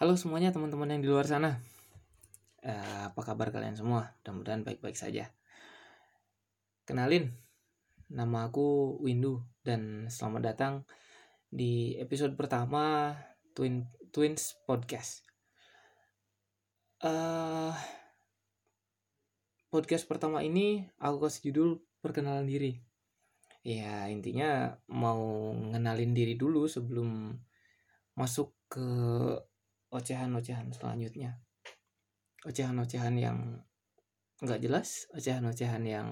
Halo semuanya teman-teman yang di luar sana. Eh, apa kabar kalian semua? Mudah-mudahan baik-baik saja. Kenalin, nama aku Windu dan selamat datang di episode pertama Twin Twins Podcast. Eh, podcast pertama ini aku kasih judul perkenalan diri. Ya intinya mau ngenalin diri dulu sebelum masuk ke ocehan-ocehan selanjutnya. Ocehan-ocehan yang nggak jelas ocehan-ocehan yang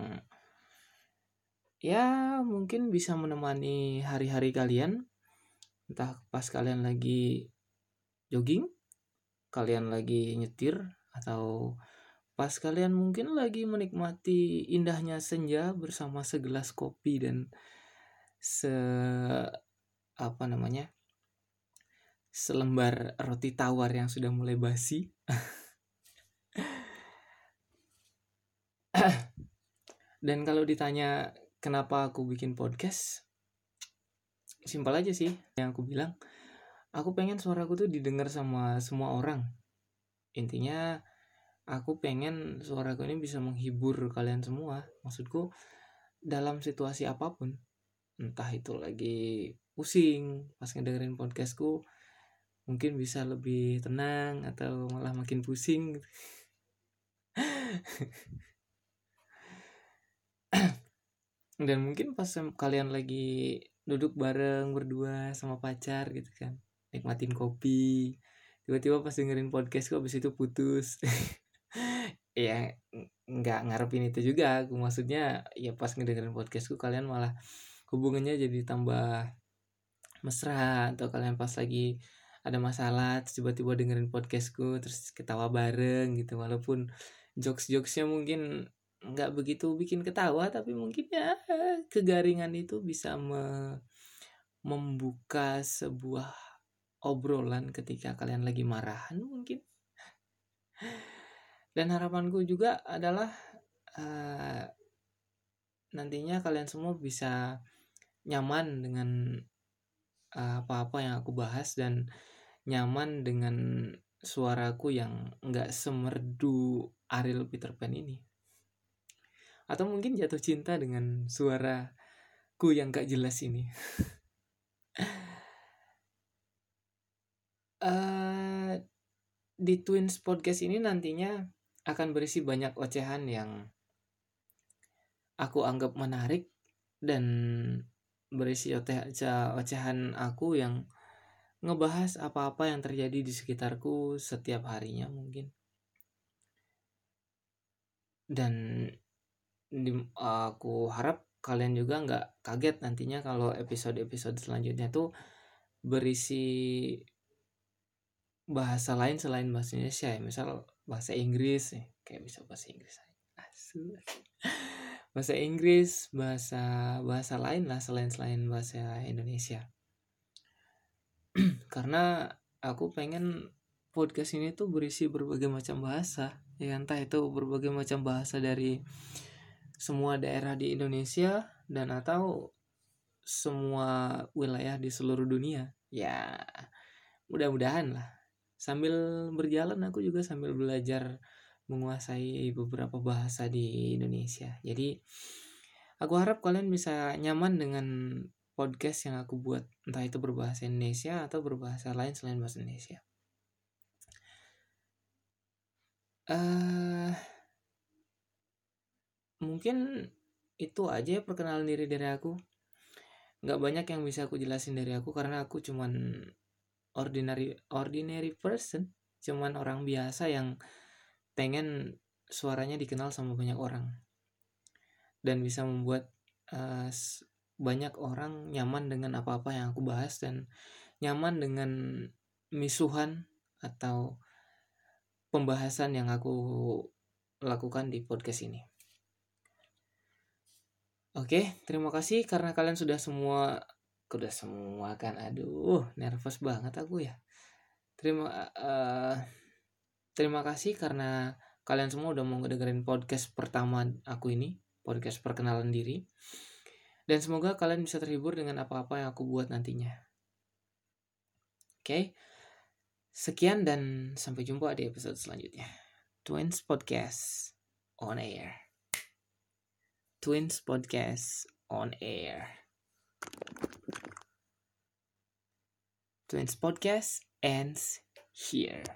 ya mungkin bisa menemani hari-hari kalian. Entah pas kalian lagi jogging kalian lagi nyetir atau pas kalian mungkin lagi menikmati indahnya senja bersama segelas kopi dan se apa namanya selembar roti tawar yang sudah mulai basi. Dan kalau ditanya kenapa aku bikin podcast, simpel aja sih yang aku bilang. Aku pengen suaraku tuh didengar sama semua orang. Intinya aku pengen suaraku ini bisa menghibur kalian semua. Maksudku dalam situasi apa pun. Entah itu lagi pusing pas ngedengerin podcastku mungkin bisa lebih tenang atau malah makin pusing gitu. dan mungkin pas kalian lagi duduk bareng berdua sama pacar gitu kan nikmatin kopi tiba-tiba pas dengerin podcast kok abis itu putus ya nggak ngarepin itu juga aku maksudnya ya pas ngedengerin podcastku kalian malah hubungannya jadi tambah mesra atau kalian pas lagi ada masalah tiba-tiba dengerin podcastku terus ketawa bareng gitu. Walaupun jokes-jokesnya mungkin nggak begitu bikin ketawa tapi mungkin ya kegaringan itu bisa me membuka sebuah obrolan ketika kalian lagi marahan mungkin. Dan harapanku juga adalah uh, nantinya kalian semua bisa nyaman dengan eh, apa-apa uh, yang aku bahas dan nyaman dengan suaraku yang nggak semerdu Ariel Peter Pan ini. Atau mungkin jatuh cinta dengan suaraku yang gak jelas ini. uh, di Twins Podcast ini nantinya akan berisi banyak ocehan yang aku anggap menarik dan berisi ocehan aku yang ngebahas apa-apa yang terjadi di sekitarku setiap harinya mungkin. Dan di, aku harap kalian juga nggak kaget nantinya kalau episode-episode selanjutnya tuh berisi bahasa lain selain bahasa Indonesia ya. Misal bahasa Inggris ya. kayak bisa bahasa Inggris asu bahasa Inggris bahasa bahasa lain lah selain selain bahasa Indonesia karena aku pengen podcast ini tuh berisi berbagai macam bahasa ya entah itu berbagai macam bahasa dari semua daerah di Indonesia dan atau semua wilayah di seluruh dunia. Ya mudah-mudahan lah. Sambil berjalan aku juga sambil belajar menguasai beberapa bahasa di Indonesia. Jadi aku harap kalian bisa nyaman dengan podcast yang aku buat entah itu berbahasa Indonesia atau berbahasa lain selain bahasa Indonesia. Uh, mungkin itu aja ya perkenalan diri dari aku. Gak banyak yang bisa aku jelasin dari aku karena aku cuman ordinary ordinary person, cuman orang biasa yang pengen suaranya dikenal sama banyak orang dan bisa membuat uh, banyak orang nyaman dengan apa-apa yang aku bahas dan nyaman dengan misuhan atau pembahasan yang aku lakukan di podcast ini. Oke, terima kasih karena kalian sudah semua udah semua kan? Aduh nervous banget aku ya. Terima uh, terima kasih karena kalian semua udah mau ngedengerin podcast pertama aku ini podcast perkenalan diri dan semoga kalian bisa terhibur dengan apa-apa yang aku buat nantinya. Oke. Okay? sekian dan sampai jumpa di episode selanjutnya Twins Podcast on air Twins Podcast on air Twins Podcast ends here